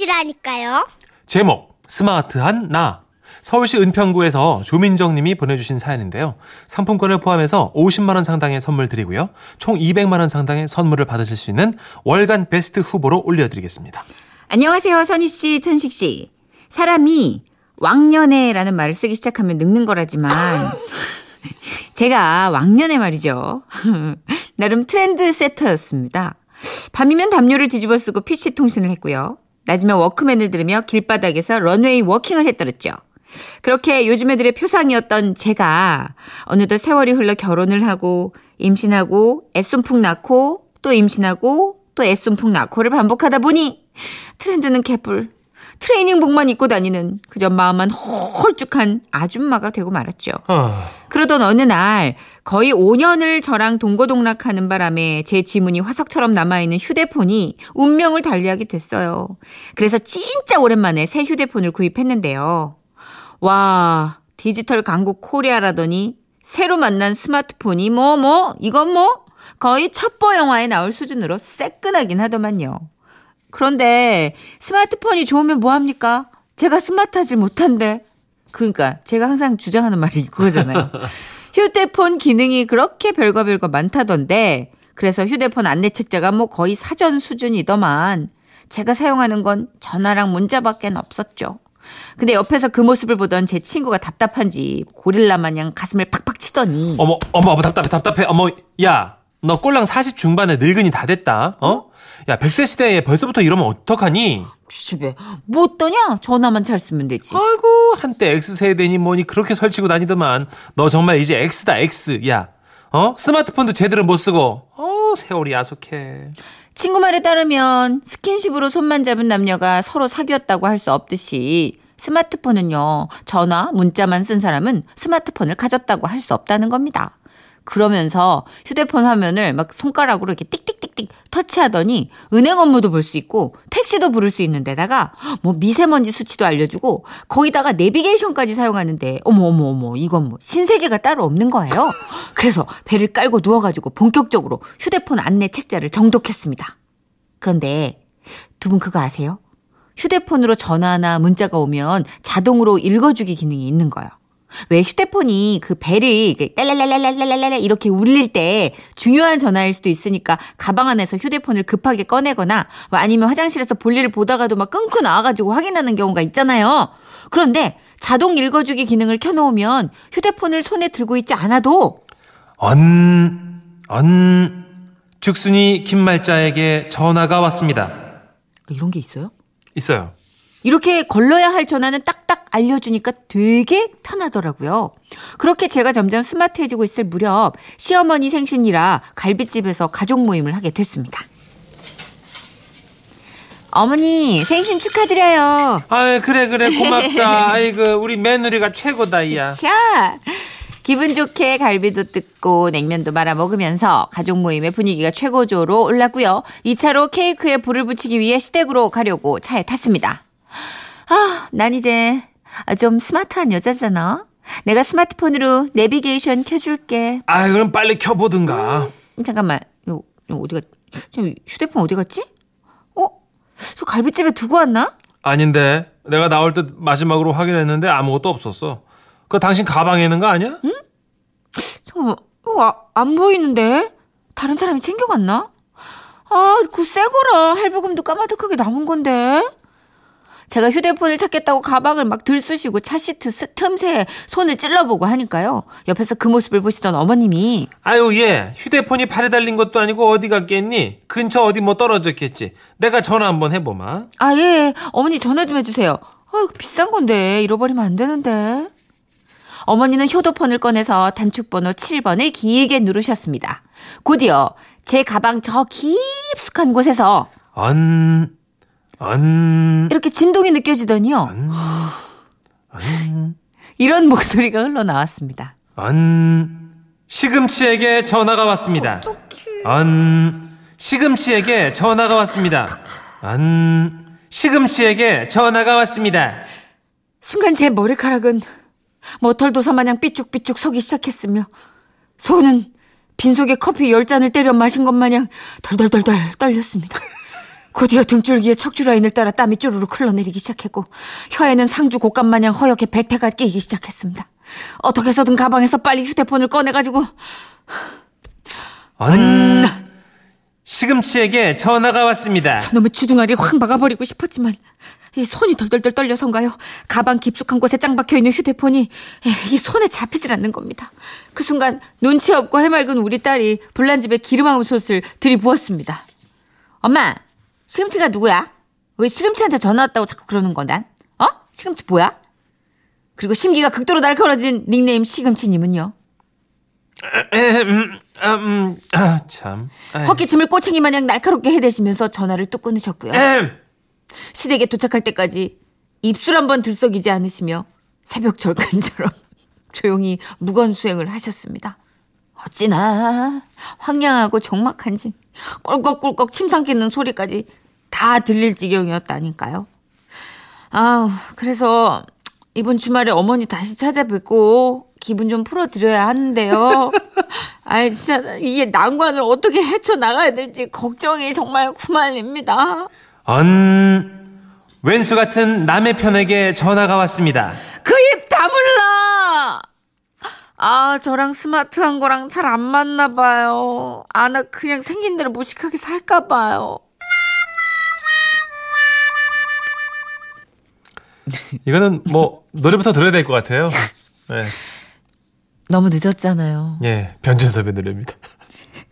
씨라니까요. 제목 스마트한 나 서울시 은평구에서 조민정 님이 보내주신 사연인데요. 상품권을 포함해서 50만 원 상당의 선물 드리고요. 총 200만 원 상당의 선물을 받으실 수 있는 월간 베스트 후보로 올려드리겠습니다. 안녕하세요, 선희 씨, 천식 씨. 사람이 왕년에라는 말을 쓰기 시작하면 늙는 거라지만 제가 왕년에 말이죠. 나름 트렌드 세터였습니다. 밤이면 담요를 뒤집어 쓰고 PC 통신을 했고요. 낮이면 워크맨을 들으며 길바닥에서 런웨이 워킹을 했더랬죠. 그렇게 요즘 애들의 표상이었던 제가 어느덧 세월이 흘러 결혼을 하고 임신하고 애쏨풍 낳고 또 임신하고 또 애쏨풍 낳고를 반복하다 보니 트렌드는 개뿔 트레이닝복만 입고 다니는 그저 마음만 홀쭉한 아줌마가 되고 말았죠. 아, 그러던 어느 날 거의 5년을 저랑 동고동락하는 바람에 제 지문이 화석처럼 남아있는 휴대폰이 운명을 달리하게 됐어요. 그래서 진짜 오랜만에 새 휴대폰을 구입했는데요. 와, 디지털 강국 코리아라더니 새로 만난 스마트폰이 뭐, 뭐, 이건 뭐, 거의 첩보 영화에 나올 수준으로 새끈하긴 하더만요. 그런데 스마트폰이 좋으면 뭐합니까? 제가 스마트하지 못한데. 그러니까 제가 항상 주장하는 말이 그거잖아요. 휴대폰 기능이 그렇게 별거 별거 많다던데 그래서 휴대폰 안내책자가 뭐 거의 사전 수준이더만 제가 사용하는 건 전화랑 문자밖에 없었죠. 근데 옆에서 그 모습을 보던 제 친구가 답답한지 고릴라 마냥 가슴을 팍팍 치더니 어머, 어머, 어머, 답답해, 답답해. 어머, 야, 너 꼴랑 40 중반에 늙은이 다 됐다. 어? 야, 100세 시대에 벌써부터 이러면 어떡하니? 집에 뭐 어떠냐? 전화만 잘 쓰면 되지. 아이고, 한때 X세대니 뭐니 그렇게 설치고 다니더만. 너 정말 이제 X다, X. 야, 어? 스마트폰도 제대로 못 쓰고. 어, 세월이 야속해. 친구 말에 따르면 스킨십으로 손만 잡은 남녀가 서로 사귀었다고 할 수 없듯이 스마트폰은요, 전화, 문자만 쓴 사람은 스마트폰을 가졌다고 할 수 없다는 겁니다. 그러면서 휴대폰 화면을 막 손가락으로 이렇게 띡띡띡띡 터치하더니 은행 업무도 볼 수 있고 택시도 부를 수 있는 데다가 뭐 미세먼지 수치도 알려주고 거기다가 내비게이션까지 사용하는데 어머 어머 어머 이건 뭐 신세계가 따로 없는 거예요. 그래서 배를 깔고 누워가지고 본격적으로 휴대폰 안내 책자를 정독했습니다. 그런데 두 분 그거 아세요? 휴대폰으로 전화나 문자가 오면 자동으로 읽어주기 기능이 있는 거예요. 왜 휴대폰이 그 벨이 랄랄랄랄랄랄랄 이렇게 울릴 때 중요한 전화일 수도 있으니까 가방 안에서 휴대폰을 급하게 꺼내거나 뭐 아니면 화장실에서 볼일을 보다가도 막 끊고 나와가지고 확인하는 경우가 있잖아요. 그런데 자동 읽어주기 기능을 켜놓으면 휴대폰을 손에 들고 있지 않아도 언, 언, 죽순이 김말자에게 전화가 왔습니다. 이런 게 있어요? 있어요. 이렇게 걸러야 할 전화는 딱딱 알려주니까 되게 편하더라고요. 그렇게 제가 점점 스마트해지고 있을 무렵 시어머니 생신이라 갈비집에서 가족 모임을 하게 됐습니다. 어머니 생신 축하드려요. 아 그래, 그래, 고맙다. 아이고, 우리 며느리가 최고다, 야. 자, 기분 좋게 갈비도 뜯고 냉면도 말아 먹으면서 가족 모임의 분위기가 최고조로 올랐고요. 2차로 케이크에 불을 붙이기 위해 시댁으로 가려고 차에 탔습니다. 아, 난 이제 좀 스마트한 여자잖아. 내가 스마트폰으로 내비게이션 켜줄게. 아, 그럼 빨리 켜보든가. 잠깐만, 이거, 이거 어디 갔? 지금 휴대폰 어디 갔지? 어? 저 갈비집에 두고 왔나? 아닌데, 내가 나올 때 마지막으로 확인했는데 아무것도 없었어. 그거 당신 가방에 있는 거 아니야? 잠깐만, 이거 아, 안 보이는데? 다른 사람이 챙겨갔나? 아, 그 새거라. 할부금도 까마득하게 남은 건데. 제가 휴대폰을 찾겠다고 가방을 막 들쑤시고 차 시트 스- 틈새에 손을 찔러보고 하니까요. 옆에서 그 모습을 보시던 어머님이 아유, 얘, 휴대폰이 팔에 달린 것도 아니고 어디 갔겠니? 근처 어디 뭐 떨어졌겠지. 내가 전화 한번 해보마. 아, 예. 어머니 전화 좀 해주세요. 아, 비싼 건데. 잃어버리면 안 되는데. 어머니는 휴대폰을 꺼내서 단축번호 7번을 길게 누르셨습니다. 곧이어 제 가방 저 깊숙한 곳에서 언, 언, 이렇게 진동이 느껴지더니요. 언, 이런 목소리가 흘러나왔습니다. 언. 시금치에게 전화가 왔습니다. 언, 시금치에게 전화가 왔습니다. 언, 시금치에게 전화가 왔습니다. 순간 제 머리카락은 머털도사 마냥 삐쭉삐쭉 서기 시작했으며 손은 빈속에 커피 열 잔을 때려 마신 것 마냥 덜덜덜덜 떨렸습니다. 곧이어 등줄기에 척추 라인을 따라 땀이 쪼르륵 흘러내리기 시작했고 혀에는 상주 곶감 마냥 허옇게 백태가 끼기 시작했습니다. 어떻게 해서든 가방에서 빨리 휴대폰을 꺼내가지고 언 시금치에게 전화가 왔습니다. 저놈의 주둥아리를 확 막아버리고 싶었지만 이 손이 덜덜덜 떨려선가요? 가방 깊숙한 곳에 짱 박혀 있는 휴대폰이 이 손에 잡히질 않는 겁니다. 그 순간 눈치 없고 해맑은 우리 딸이 불난 집에 기름함솥을 들이부었습니다. 엄마, 시금치가 누구야? 왜 시금치한테 전화 왔다고 자꾸 그러는 거 난? 어? 시금치 뭐야? 그리고 심기가 극도로 날카로워진 닉네임 시금치님은요. 음, 아, 음, 아, 참. 헛기침을 꼬챙이 마냥 날카롭게 해대시면서 전화를 뚝 끊으셨고요. 음, 시댁에 도착할 때까지 입술 한번 들썩이지 않으시며 새벽 절간처럼 조용히 무건 수행을 하셨습니다. 어찌나 황량하고 적막한지 꿀꺽꿀꺽 침 삼키는 소리까지 다 들릴 지경이었다니까요. 아, 그래서 이번 주말에 어머니 다시 찾아뵙고 기분 좀 풀어드려야 하는데요. 아, 진짜 이게 난관을 어떻게 헤쳐나가야 될지 걱정이 정말 구말립니다. 언 왼수 같은 남의 편에게 전화가 왔습니다. 아, 저랑 스마트한 거랑 잘 안 맞나 봐요. 아, 나 그냥 생긴 대로 무식하게 살까 봐요. 이거는 뭐 노래부터 들어야 될 것 같아요. 네. 너무 늦었잖아요. 예, 변진섭의 노래입니다.